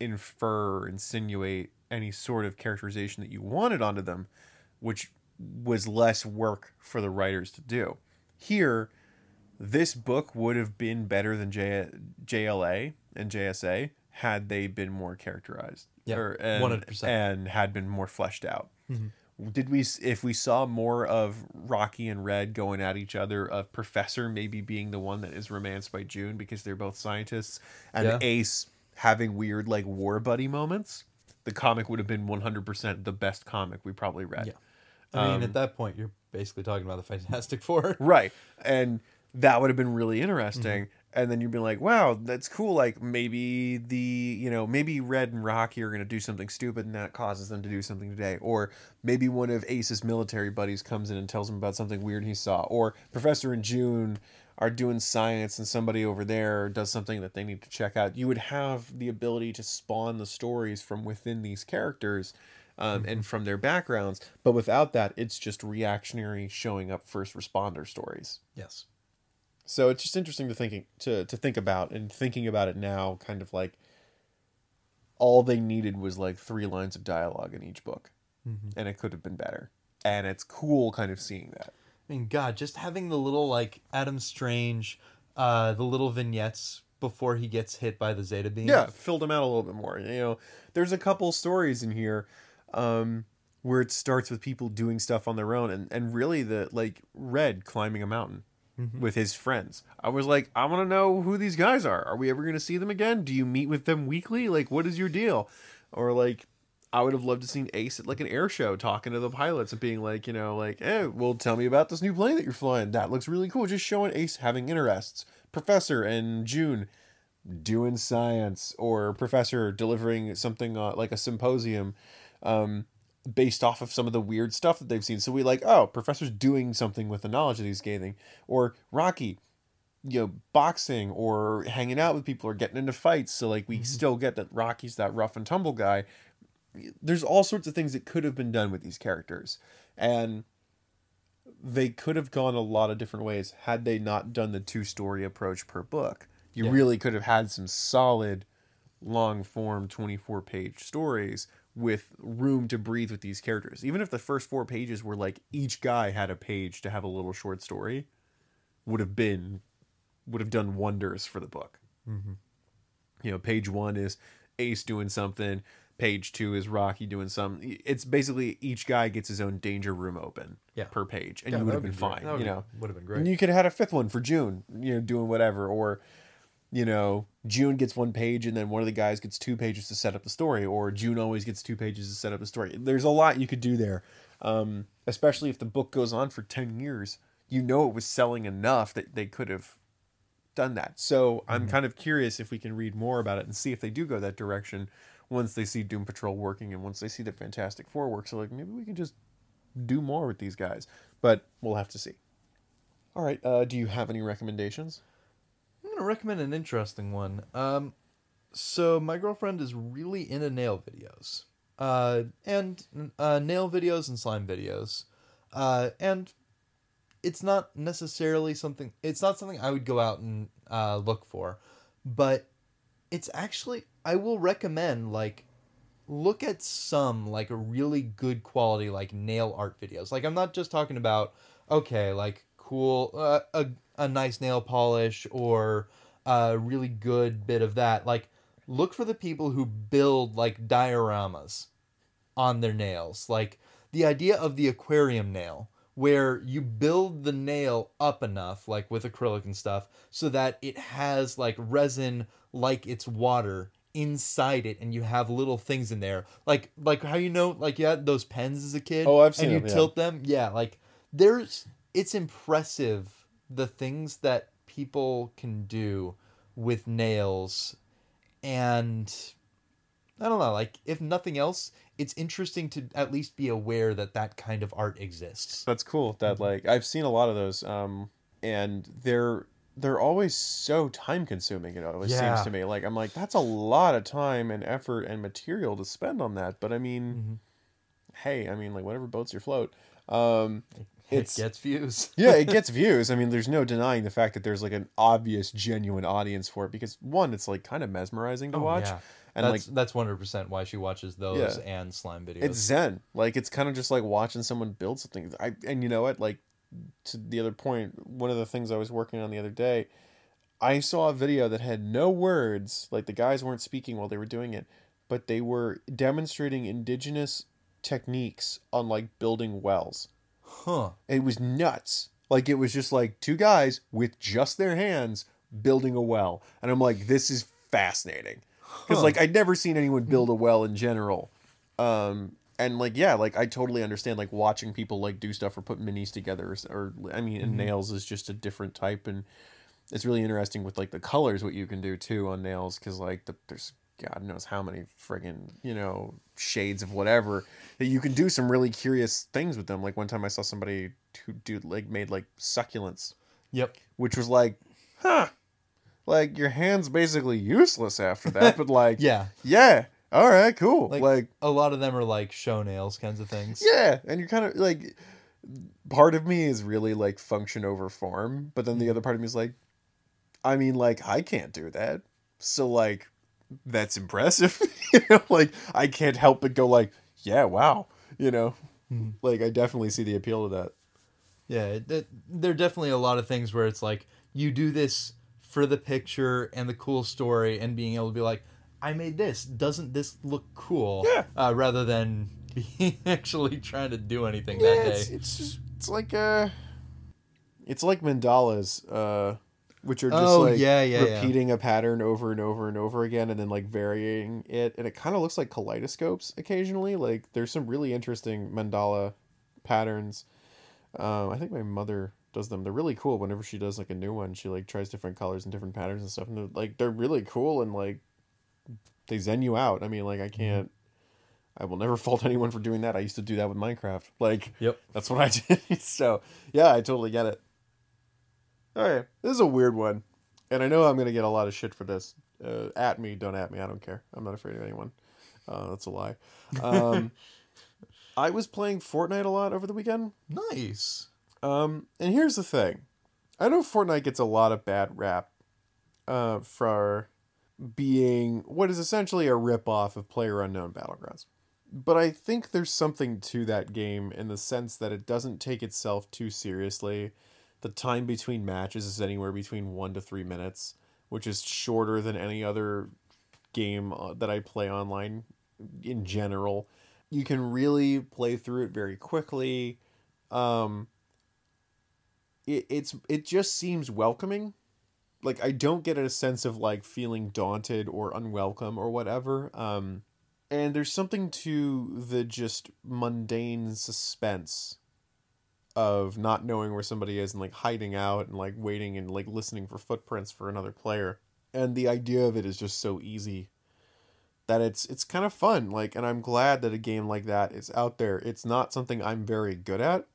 infer insinuate any sort of characterization that you wanted onto them, which was less work for the writers to do. Here, this book would have been better than J- JLA and JSA had they been more characterized. Yeah, and, 100%. and had been more fleshed out. Mhm. Did we, if we saw more of Rocky and Red going at each other, of Professor maybe being the one that is romanced by June because they're both scientists, and Yeah. Ace having weird like war buddy moments, the comic would have been 100% the best comic we probably read. Yeah. I mean, Um, at that point, you're basically talking about the Fantastic Four. Right. And that would have been really interesting. Mm-hmm. And then you'd be like, wow, that's cool. Like maybe the, you know, maybe Red and Rocky are going to do something stupid and that causes them to do something today. Or maybe one of Ace's military buddies comes in and tells him about something weird he saw. Or Professor and June are doing science and somebody over there does something that they need to check out. You would have the ability to spawn the stories from within these characters. Um, and from their backgrounds, but without that, it's just reactionary showing up first responder stories. Yes. So it's just interesting to thinking to to think about and thinking about it now, kind of like all they needed was like three lines of dialogue in each book, and it could have been better. And it's cool, kind of seeing that. I mean, God, just having the little like Adam Strange, uh, the little vignettes before he gets hit by the Zeta beam. Yeah, filled him out a little bit more. You know, there's a couple stories in here um, where it starts with people doing stuff on their own, and and really the like Red climbing a mountain. With his friends, I was like, I want to know who these guys are. Are we ever going to see them again? Do you meet with them weekly? Like, what is your deal? Or like, I would have loved to seen Ace at like an air show talking to the pilots and being like, you know, like, hey, well, tell me about this new plane that you're flying. That looks really cool. Just showing Ace having interests. Professor and June doing science or professor delivering something uh, like a symposium um, based off of some of the weird stuff that they've seen. So we like, oh, professor's doing something with the knowledge that he's gaining. Or Rocky, you know, boxing or hanging out with people or getting into fights. So like we mm-hmm. still get that Rocky's that rough and tumble guy. There's all sorts of things that could have been done with these characters. And they could have gone a lot of different ways had they not done the two story approach per book. You Yeah. really could have had some solid long form 24 page stories with room to breathe with these characters. Even if the first four pages were like each guy had a page to have a little short story, would have been would have done wonders for the book. You know, page one is Ace doing something. Page two is Rocky doing something. It's basically each guy gets his own danger room open Yeah. per page, and Yeah, you would have been be fine. You know, would have been great. and you could have had a fifth one for June, you know, doing whatever. Or, you know, June gets one page and then one of the guys gets two pages to set up the story. Or June always gets two pages to set up the story. There's a lot you could do there. Um, especially if the book goes on for 10 years. You know it was selling enough that they could have done that. So I'm kind of curious if we can read more about it and see if they do go that direction once they see Doom Patrol working and once they see the Fantastic Four work. So like maybe we can just do more with these guys. But we'll have to see. All right. Uh, do you have any recommendations? I'm gonna recommend an interesting one. Um, so my girlfriend is really into nail videos, uh, and uh, nail videos and slime videos, uh, and it's not necessarily something. It's not something I would go out and uh, look for, but it's actually I will recommend like look at some like a really good quality like nail art videos. Like I'm not just talking about okay like cool uh, a a nice nail polish or a really good bit of that. Like look for the people who build like dioramas on their nails. Like the idea of the aquarium nail where you build the nail up enough like with acrylic and stuff so that it has like resin like it's water inside it and you have little things in there like like how you know like you had those pens as a kid Oh, I've seen and you yeah. tilt them yeah like there's it's impressive the things that people can do with nails and I don't know, like if nothing else, it's interesting to at least be aware that that kind of art exists. That's cool. That like I've seen a lot of those, um, and they're they're always so time consuming. It always Yeah. seems to me like I'm like that's a lot of time and effort and material to spend on that. But I mean, hey, I mean like whatever boats your float. Um, it's it gets views. <laughs> yeah, it gets views. I mean, there's no denying the fact that there's like an obvious, genuine audience for it because one, it's like kind of mesmerizing to oh, watch, and and like that's that's one hundred percent why she watches those Yeah. and slime videos. it's zen. Like it's kind of just like watching someone build something. I and you know what? Like to the other point, one of the things I was working on the other day, I saw a video that had no words. Like the guys weren't speaking while they were doing it, but they were demonstrating indigenous techniques on like building wells. Huh? It was nuts. Like it was just like two guys with just their hands building a well, and I'm like, this is fascinating because Huh. like I'd never seen anyone build a well in general. Um, and like yeah, like I totally understand like watching people like do stuff or put minis together or, or I mean, Mhm. nails is just a different type, and it's really interesting with like the colors what you can do too on nails because like the, there's God knows how many friggin' you know shades of whatever that you can do some really curious things with them. Like one time I saw somebody who do like made like succulents, Yep. which was like, huh, like your hand's basically useless after that, but <laughs> like Yeah. yeah, all right, cool, Like- like A lot of them are like show nails kinds of things. yeah, and you're kind of like, part of me is really like function over form, but then the mm-hmm. other part of me is like, I mean, like I can't do that, so like, that's impressive, <laughs> you know. Like I can't help but go like, yeah, wow, you know. Mhm. Like I definitely see the appeal to that. Yeah, it, it, there are definitely a lot of things where it's like you do this for the picture and the cool story and being able to be like, I made this. Doesn't this look cool? Yeah. Uh, rather than <laughs> being actually trying to do anything Yeah, that it's, day. it's just it's like uh, it's like mandalas, uh, which are just Oh, like yeah, yeah, yeah. repeating a pattern over and over and over again, and then like varying it, and it kind of looks like kaleidoscopes occasionally. Like there's some really interesting mandala patterns. Um, I think my mother does them. They're really cool. Whenever she does like a new one, she like tries different colors and different patterns and stuff, and they're, like they're really cool and like they zen you out. I mean, like I can't. I will never <laughs> fault anyone for doing that. I used to do that with Minecraft. Like, Yep. that's what I <laughs> did. so, yeah, I totally get it. Okay, this is a weird one, and I know I'm gonna get a lot of shit for this. Uh, at me, don't at me. I don't care. I'm not afraid of anyone. Uh, that's a lie. Um, <laughs> I was playing Fortnite a lot over the weekend. Nice. Um, and here's the thing. I know Fortnite gets a lot of bad rap uh, for being what is essentially a rip-off of Player Unknown Battlegrounds. But I think there's something to that game in the sense that it doesn't take itself too seriously. The time between matches is anywhere between one to three minutes, which is shorter than any other game uh, that I play online in general. You can really play through it very quickly. Um, it, it's it just seems welcoming like i don't get a sense of like feeling daunted or unwelcome or whatever um and there's something to the just mundane suspense of not knowing where somebody is and like hiding out and like waiting and like listening for footprints for another player. And the idea of it is just so easy that it's it's kind of fun like and i'm glad that a game like that is out there. It's not something i'm very good at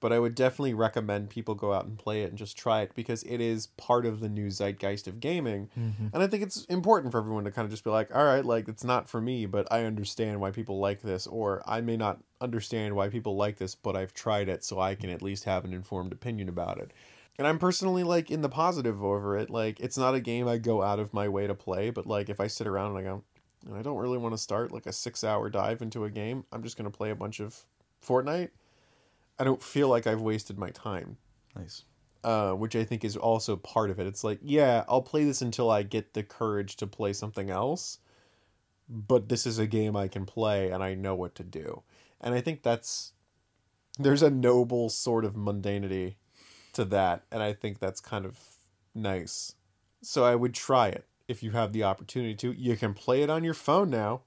but I would definitely recommend people go out and play it and just try it because it is part of the new zeitgeist of gaming. Mhm. And I think it's important for everyone to kind of just be like, all right, like it's not for me, but I understand why people like this, or I may not understand why people like this, but I've tried it, so I can at least have an informed opinion about it. And I'm personally like in the positive over it. Like it's not a game I go out of my way to play, but like if I sit around and I go, I don't really want to start like a six hour dive into a game, I'm just gonna play a bunch of Fortnite. I don't feel like I've wasted my time Nice. uh, which I think is also part of it. It's like, yeah, I'll play this until I get the courage to play something else, but this is a game I can play and I know what to do. And I think that's there's a noble sort of mundanity to that, and I think that's kind of nice. So I would try it if you have the opportunity to. You can play it on your phone now.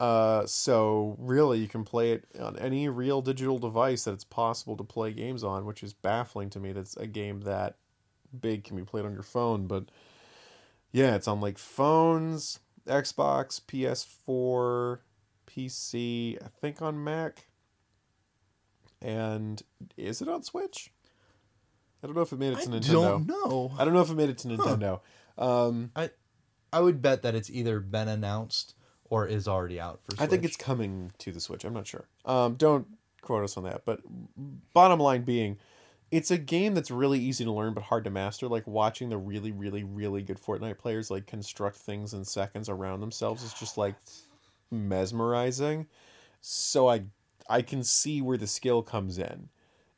Uh, so really, you can play it on any real digital device that it's possible to play games on, which is baffling to me. That's a game that big can be played on your phone, but yeah, it's on like phones, Xbox, PS4, PC, I think on Mac, and is it on Switch? I don't know if it made it I to Nintendo. don't know. I don't know if it made it to Nintendo. Um, I I would bet that it's either been announced or is already out for. Switch. I think it's coming to the Switch. I'm not sure. Um, don't quote us on that. But bottom line being, it's a game that's really easy to learn but hard to master. Like watching the really, really, really good Fortnite players like construct things in seconds around themselves is just like mesmerizing. So I, I can see where the skill comes in,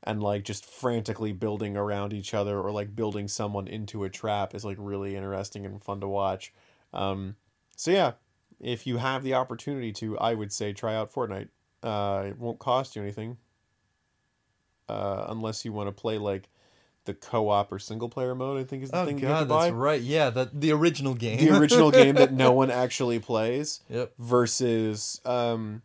and like just frantically building around each other or like building someone into a trap is like really interesting and fun to watch. Um, so yeah, if you have the opportunity to, I would say try out Fortnite. Uh, it won't cost you anything. Uh, unless you want to play like the co-op or single player mode, I think is the Oh thing you have to buy. that's right. Yeah, the the original game. The original <laughs> game that no one actually plays Yep. versus um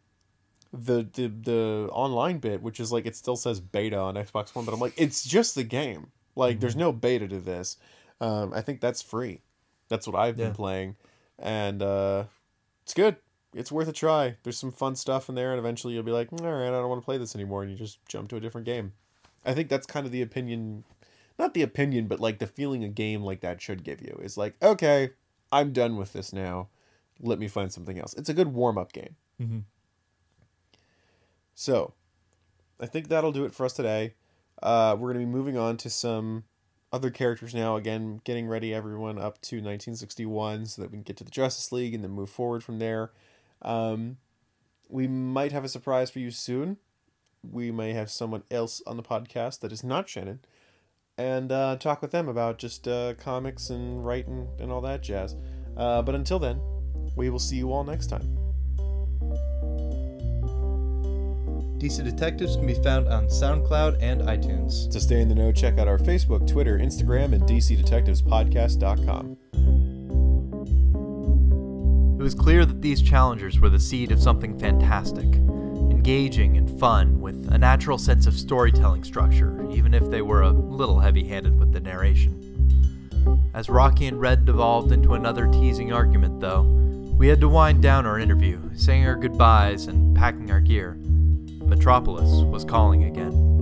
the the the online bit, which is like it still says beta on Xbox One, but I'm like, it's just the game. Like, there's no beta to this. Um, I think that's free. That's what I've been playing, and uh, it's good. It's worth a try. There's some fun stuff in there, and eventually you'll be like, all right, I don't want to play this anymore, and you just jump to a different game. I think that's kind of the opinion, not the opinion, but like the feeling a game like that should give you is like, okay, I'm done with this now. Let me find something else. It's a good warm up game. Mhm. So, I think that'll do it for us today. Uh, we're going to be moving on to some other characters now. Again, getting ready everyone up to 1961 so that we can get to the Justice League and then move forward from there. Um, we might have a surprise for you soon. We may have someone else on the podcast that is not Shannon and uh, talk with them about just uh, comics and writing and all that jazz. Uh, but until then, we will see you all next time. DC Detectives can be found on SoundCloud and iTunes. To stay in the know, check out our Facebook, Twitter, Instagram, and DCDetectivespodcast.com. It was clear that these challengers were the seed of something fantastic, engaging and fun, with a natural sense of storytelling structure, even if they were a little heavy handed with the narration. As Rocky and Red devolved into another teasing argument, though, we had to wind down our interview, saying our goodbyes and packing our gear. Metropolis was calling again.